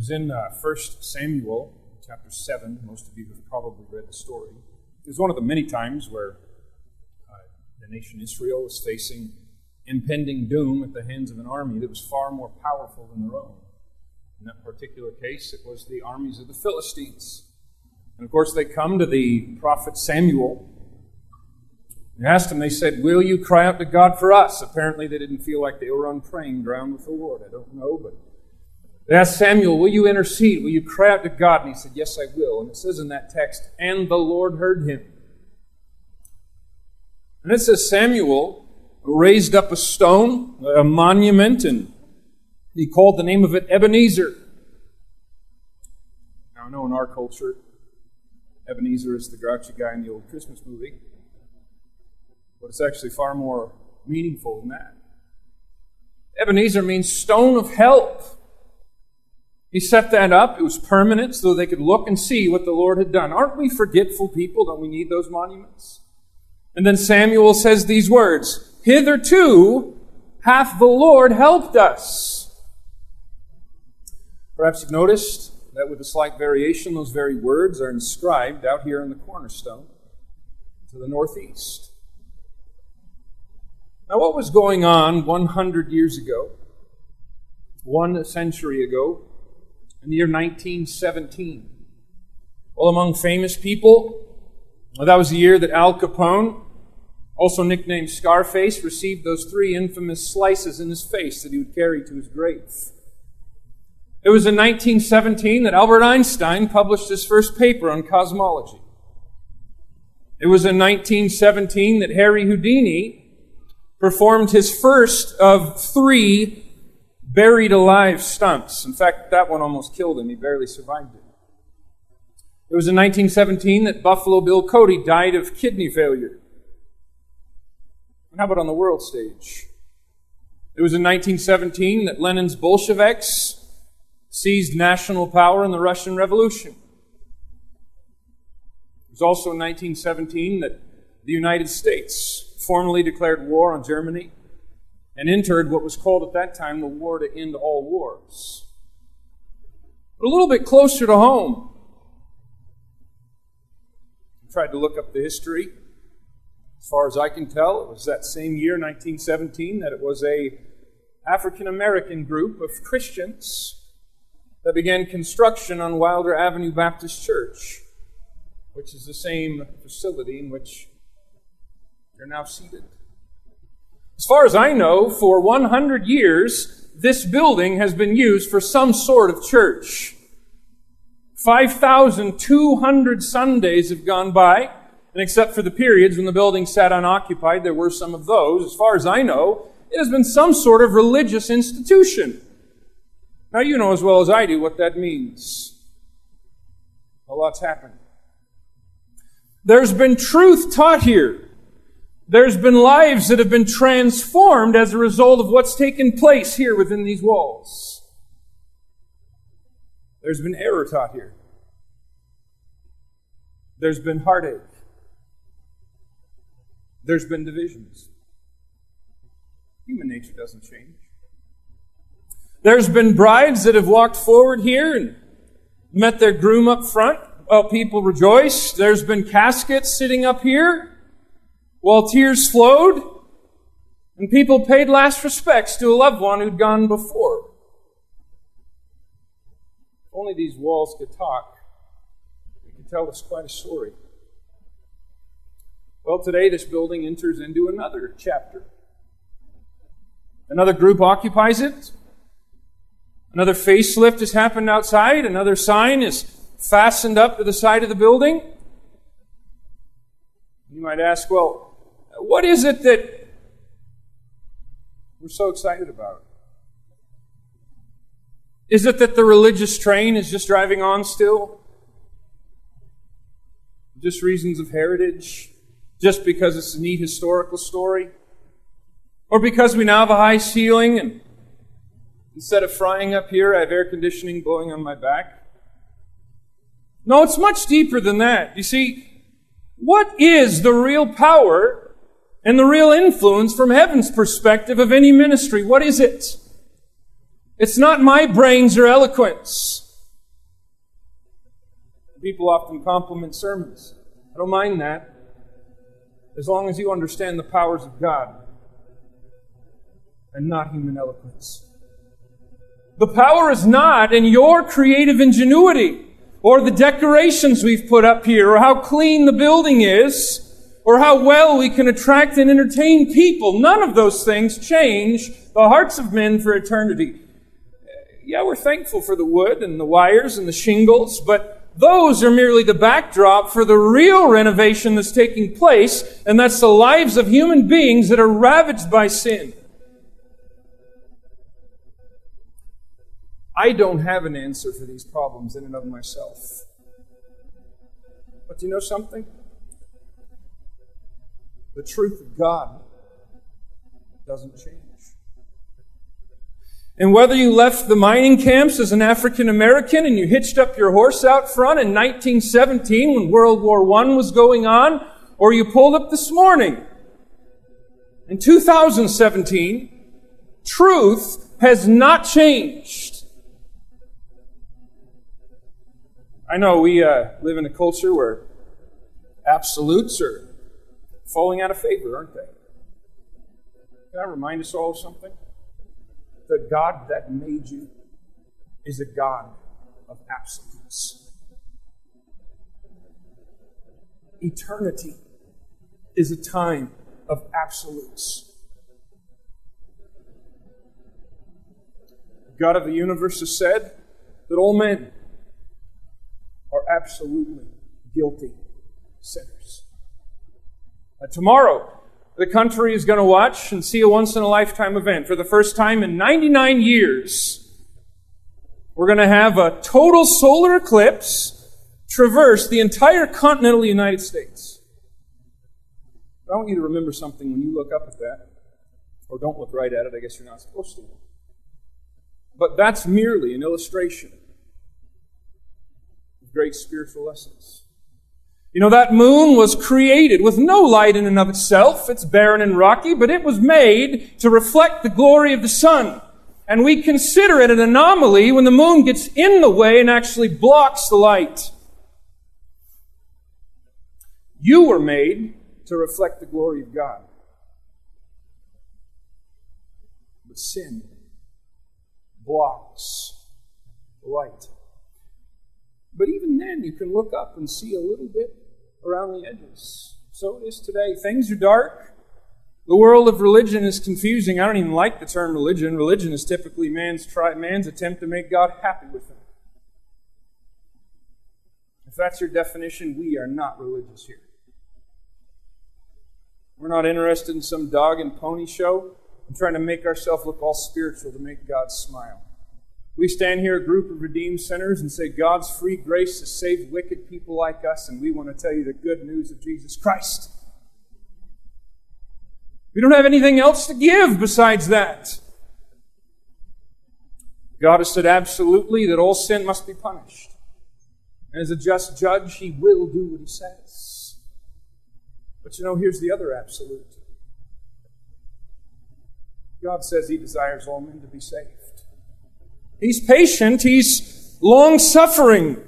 was in uh, 1 Samuel chapter 7. Most of you have probably read the story. It was one of the many times where uh, the nation Israel was facing impending doom at the hands of an army that was far more powerful than their own. In that particular case, it was the armies of the Philistines. And of course, they come to the prophet Samuel. They asked him, they said, Will you cry out to God for us? Apparently, they didn't feel like they were on praying ground with the Lord. I don't know, but they asked Samuel, Will you intercede? Will you cry out to God? And he said, Yes, I will. And it says in that text, And the Lord heard him. And it says Samuel raised up a stone, a monument, and he called the name of it Ebenezer. Now, I know in our culture, Ebenezer is the grouchy guy in the old Christmas movie, but it's actually far more meaningful than that. Ebenezer means stone of help. He set that up. It was permanent so they could look and see what the Lord had done. Aren't we forgetful people? Don't we need those monuments? And then Samuel says these words Hitherto hath the Lord helped us. Perhaps you've noticed that with a slight variation, those very words are inscribed out here in the cornerstone to the northeast. Now, what was going on 100 years ago, one century ago, in the year 1917. Well, among famous people, well, that was the year that Al Capone, also nicknamed Scarface, received those three infamous slices in his face that he would carry to his grave. It was in 1917 that Albert Einstein published his first paper on cosmology. It was in 1917 that Harry Houdini performed his first of three buried alive stunts. In fact, that one almost killed him. He barely survived it. It was in 1917 that Buffalo Bill Cody died of kidney failure. And how about on the world stage? It was in 1917 that Lenin's Bolsheviks seized national power in the Russian Revolution. It was also in 1917 that the United States formally declared war on Germany and entered what was called at that time the war to end all wars. But a little bit closer to home, I tried to look up the history. As far as I can tell, it was that same year, 1917, that it was a African American group of Christians that began construction on Wilder Avenue Baptist Church, which is the same facility in which you're now seated. As far as I know, for 100 years, this building has been used for some sort of church. 5,200 Sundays have gone by, and except for the periods when the building sat unoccupied, there were some of those. As far as I know, it has been some sort of religious institution. Now, you know as well as I do what that means. A lot's happened. There's been truth taught here. There's been lives that have been transformed as a result of what's taken place here within these walls. There's been error taught here. There's been heartache. There's been divisions. Human nature doesn't change. There's been brides that have walked forward here and met their groom up front while people rejoice. There's been caskets sitting up here while tears flowed and people paid last respects to a loved one who'd gone before. If only these walls could talk, they could tell us quite a story. Well, today this building enters into another chapter. Another group occupies it. Another facelift has happened outside. Another sign is fastened up to the side of the building. You might ask, well, what is it that we're so excited about? Is it that the religious train is just driving on still? Just reasons of heritage? Just because it's a neat historical story? Or because we now have a high ceiling and instead of frying up here, I have air conditioning blowing on my back? No, it's much deeper than that. You see, what is the real power and the real influence from heaven's perspective of any ministry. What is it? It's not my brains or eloquence. People often compliment sermons. I don't mind that, as long as you understand the powers of God and not human eloquence. The power is not in your creative ingenuity or the decorations we've put up here or how clean the building is or how well we can attract and entertain people. None of those things change the hearts of men for eternity. Yeah, we're thankful for the wood and the wires and the shingles, but those are merely the backdrop for the real renovation that's taking place, and that's the lives of human beings that are ravaged by sin. I don't have an answer for these problems in and of myself. But do you know something? The truth of God doesn't change. And whether you left the mining camps as an African American and you hitched up your horse out front in 1917 when World War I was going on, or you pulled up this morning in 2017, truth has not changed. I know we uh, live in a culture where absolutes are falling out of favor, aren't they? Can I remind us all of something? The God that made you is a God of absolutes. Eternity is a time of absolutes. God of the universe has said that all men are absolutely guilty sinners. Uh, tomorrow, the country is going to watch and see a once in a lifetime event. For the first time in 99 years, we're going to have a total solar eclipse traverse the entire continental United States. I want you to remember something when you look up at that, or don't look right at it, I guess you're not supposed to. But that's merely an illustration of great spiritual lessons. You know, that moon was created with no light in and of itself. It's barren and rocky, but it was made to reflect the glory of the sun. And we consider it an anomaly when the moon gets in the way and actually blocks the light. You were made to reflect the glory of God. But sin blocks the light. But even then, you can look up and see a little bit around the edges. So it is today. Things are dark. The world of religion is confusing. I don't even like the term religion. Religion is typically man's, man's attempt to make God happy with him. If that's your definition, we are not religious here. We're not interested in some dog and pony show and trying to make ourselves look all spiritual to make God smile. We stand here, a group of redeemed sinners, and say God's free grace has saved wicked people like us, and we want to tell you the good news of Jesus Christ. We don't have anything else to give besides that. God has said absolutely that all sin must be punished. And as a just judge, he will do what he says. But you know, here's the other absolute God says he desires all men to be saved. He's patient. He's long suffering.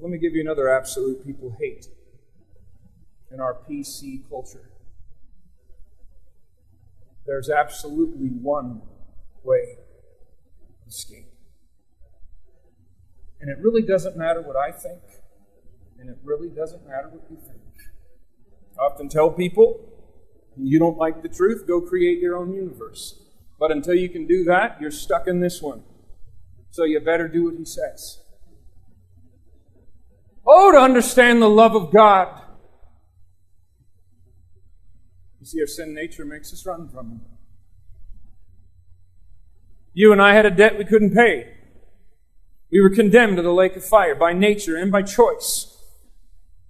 Let me give you another absolute people hate in our PC culture. There's absolutely one way to escape. And it really doesn't matter what I think, and it really doesn't matter what you think. I often tell people, you don't like the truth, go create your own universe. But until you can do that, you're stuck in this one. So you better do what he says. Oh, to understand the love of God. You see, our sin nature makes us run from him. You and I had a debt we couldn't pay. We were condemned to the lake of fire by nature and by choice.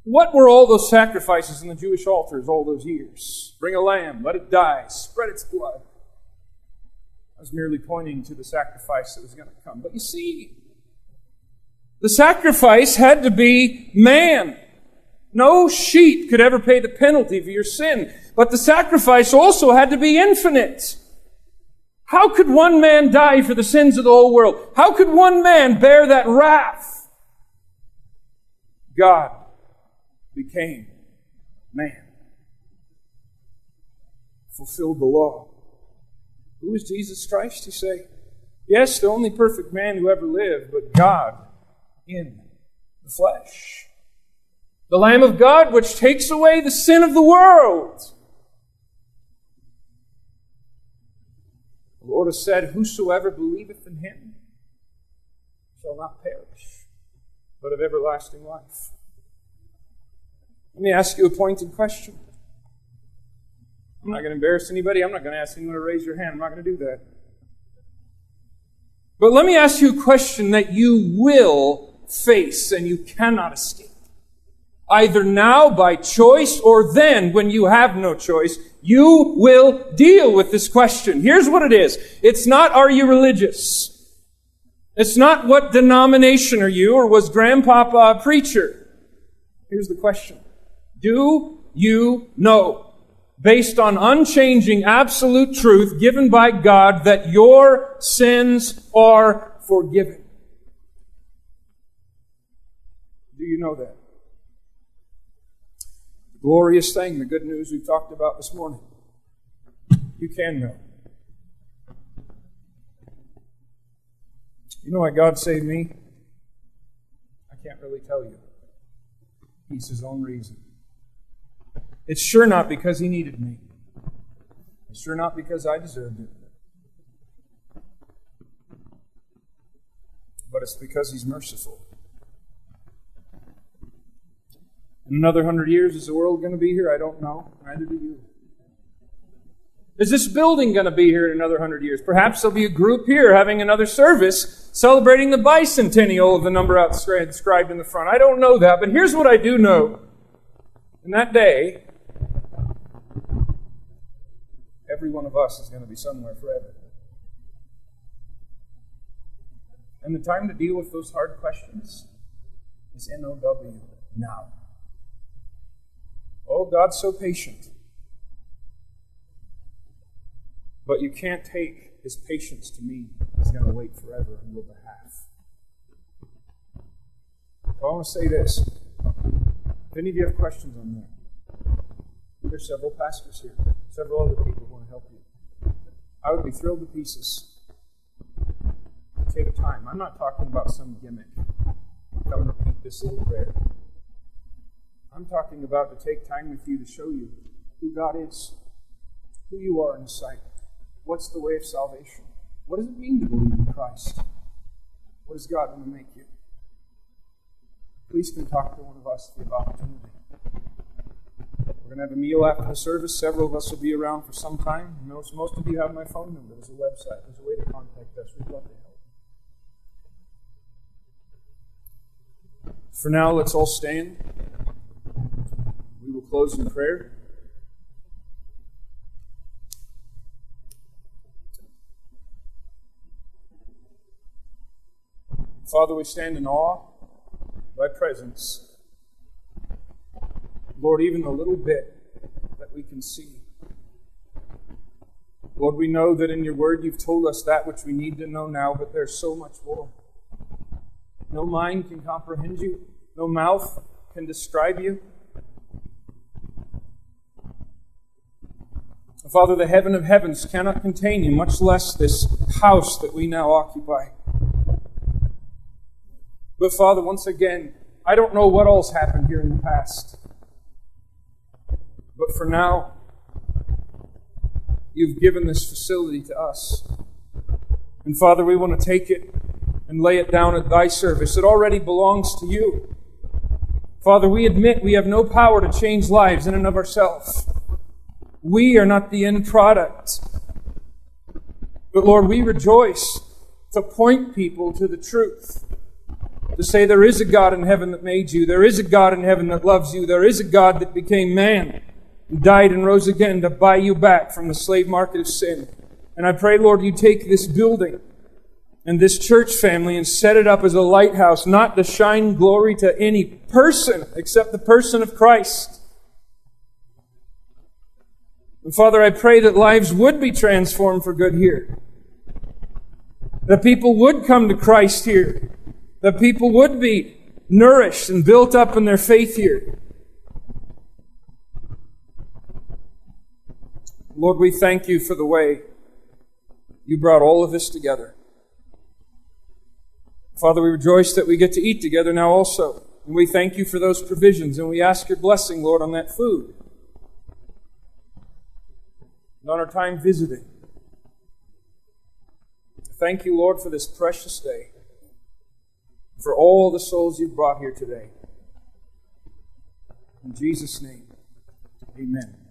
What were all those sacrifices in the Jewish altars all those years? Bring a lamb, let it die, spread its blood was merely pointing to the sacrifice that was going to come. But you see, the sacrifice had to be man. No sheep could ever pay the penalty for your sin. But the sacrifice also had to be infinite. How could one man die for the sins of the whole world? How could one man bear that wrath? God became man, fulfilled the law. Who is Jesus Christ? You say, yes, the only perfect man who ever lived, but God in the flesh. The Lamb of God which takes away the sin of the world. The Lord has said, Whosoever believeth in him shall not perish, but have everlasting life. Let me ask you a pointed question. I'm not going to embarrass anybody. I'm not going to ask anyone to raise your hand. I'm not going to do that. But let me ask you a question that you will face and you cannot escape. Either now by choice or then when you have no choice, you will deal with this question. Here's what it is. It's not, are you religious? It's not, what denomination are you or was grandpapa a preacher? Here's the question. Do you know, based on unchanging absolute truth given by God, that your sins are forgiven? Do you know that? Glorious thing, the good news we talked about this morning. You can know. You know why God saved me? I can't really tell you. He's his own reason. It's sure not because he needed me. It's sure not because I deserved it. But it's because he's merciful. In another hundred years, is the world going to be here? I don't know. Neither do you. Is this building going to be here in another hundred years? Perhaps there'll be a group here having another service celebrating the bicentennial of the number outscribed in the front. I don't know that, but here's what I do know. In that day, every one of us is going to be somewhere forever. And the time to deal with those hard questions is N-O-W, now. Oh, God's so patient. But you can't take his patience to mean he's going to wait forever on your behalf. I want to say this. If any of you have questions on that, there's several pastors here, several other people want to help you. I would be thrilled to pieces to take time. I'm not talking about some gimmick. Come repeat this little prayer. I'm talking about to take time with you to show you who God is, who you are in His sight. What's the way of salvation? What does it mean to believe in Christ? What does God want to make you? Please come talk to one of us if you have opportunity. Going to have a meal after the service. Several of us will be around for some time. Most, most of you have my phone number. There's a website. There's a way to contact us. We'd love to help. For now, let's all stand. We will close in prayer. Father, we stand in awe of thy presence. Lord, even the little bit that we can see. Lord, we know that in your word you've told us that which we need to know now, but there's so much more. No mind can comprehend you, no mouth can describe you. Father, the heaven of heavens cannot contain you, much less this house that we now occupy. But Father, once again, I don't know what else happened here in the past. But for now, you've given this facility to us. And Father, we want to take it and lay it down at thy service. It already belongs to you. Father, we admit we have no power to change lives in and of ourselves. We are not the end product. But Lord, we rejoice to point people to the truth. To say there is a God in heaven that made you. There is a God in heaven that loves you. There is a God that became man died and rose again to buy you back from the slave market of sin. And I pray, Lord, you take this building and this church family and set it up as a lighthouse, not to shine glory to any person except the person of Christ. And Father, I pray that lives would be transformed for good here. that people would come to Christ here, that people would be nourished and built up in their faith here. Lord, we thank you for the way you brought all of this together. Father, we rejoice that we get to eat together now also. And we thank you for those provisions, and we ask your blessing, Lord, on that food. And on our time visiting. Thank you, Lord, for this precious day, for all the souls you've brought here today. In Jesus' name, amen.